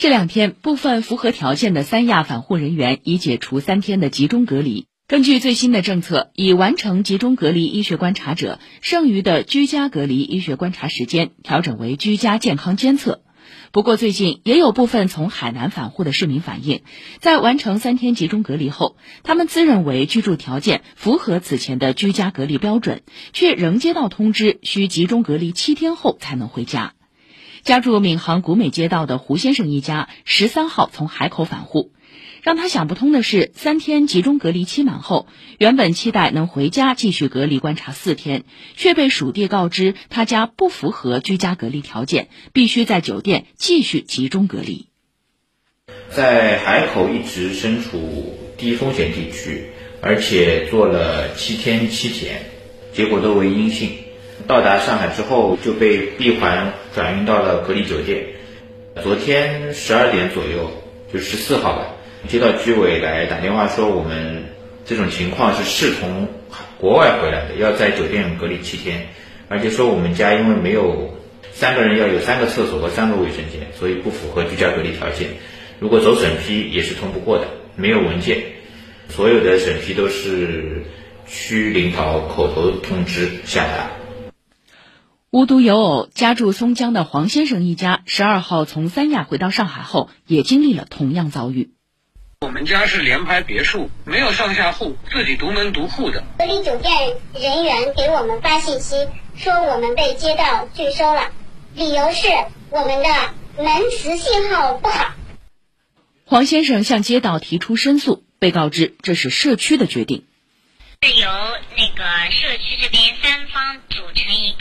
这两天，部分符合条件的三亚返沪人员已解除三天的集中隔离。根据最新的政策，已完成集中隔离医学观察者，剩余的居家隔离医学观察时间调整为居家健康监测。不过，最近也有部分从海南返沪的市民反映，在完成三天集中隔离后，他们自认为居住条件符合此前的居家隔离标准，却仍接到通知需集中隔离七天后才能回家。家住闵行古美街道的胡先生一家十三号从海口返沪，让他想不通的是，三天集中隔离期满后，原本期待能回家继续隔离观察四天，却被属地告知他家不符合居家隔离条件，必须在酒店继续集中隔离。在海口一直身处低风险地区，而且做了七天七检，结果都为阴性。到达上海之后就被闭环转运到了隔离酒店。昨天十二点左右，就十四号吧，接到居委来打电话说，我们这种情况是是从国外回来的，要在酒店隔离七天，而且说我们家因为没有三个人要有三个厕所和三个卫生间，所以不符合居家隔离条件。如果走审批也是通不过的，没有文件，所有的审批都是区领导口头通知下达。无独有偶，家住松江的黄先生一家十二号从三亚回到上海后，也经历了同样遭遇。我们家是联排别墅，没有上下户，自己独门独户的。隔离酒店人员给我们发信息说，我们被街道拒收了，理由是我们的门磁信号不好。黄先生向街道提出申诉，被告知这是社区的决定。是由那个社区这边三方组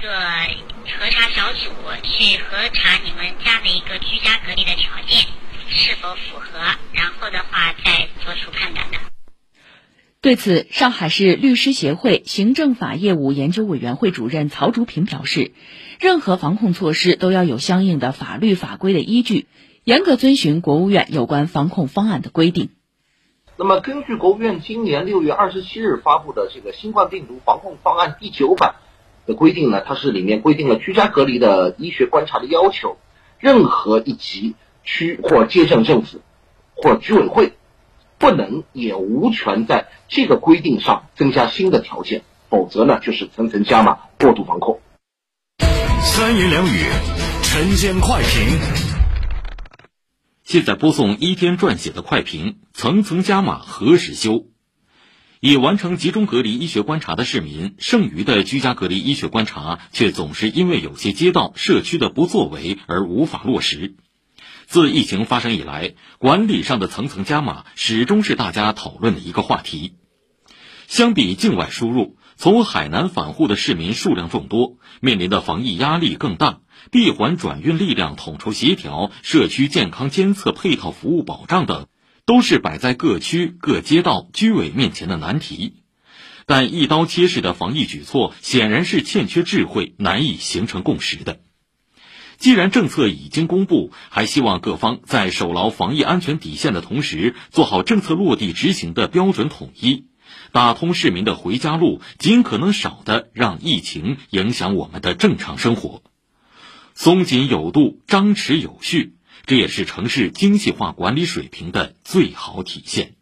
个核查小组，去核查你们家的一个居家隔离的条件是否符合，然后的话再做出判断的。对此，上海市律师协会行政法业务研究委员会主任曹竹平表示，任何防控措施都要有相应的法律法规的依据，严格遵循国务院有关防控方案的规定。那么，根据国务院今年六月二十七日发布的这个新冠病毒防控方案第九版的规定呢，它是里面规定了居家隔离的医学观察的要求，任何一级区或街镇政府或居委会不能也无权在这个规定上增加新的条件，否则呢就是层层加码过度防控。三言两语，晨间快评。现在播送一天撰写的快评：层层加码何时休？已完成集中隔离医学观察的市民，剩余的居家隔离医学观察却总是因为有些街道、社区的不作为而无法落实。自疫情发生以来，管理上的层层加码始终是大家讨论的一个话题。相比境外输入，从海南返沪的市民数量众多，面临的防疫压力更大。闭环转运力量统筹协调、社区健康监测配套服务保障等，都是摆在各区各街道居委面前的难题。但一刀切式的防疫举措显然是欠缺智慧、难以形成共识的。既然政策已经公布，还希望各方在守牢防疫安全底线的同时，做好政策落地执行的标准统一，打通市民的回家路，尽可能少的让疫情影响我们的正常生活。松紧有度，张弛有序，这也是城市精细化管理水平的最好体现。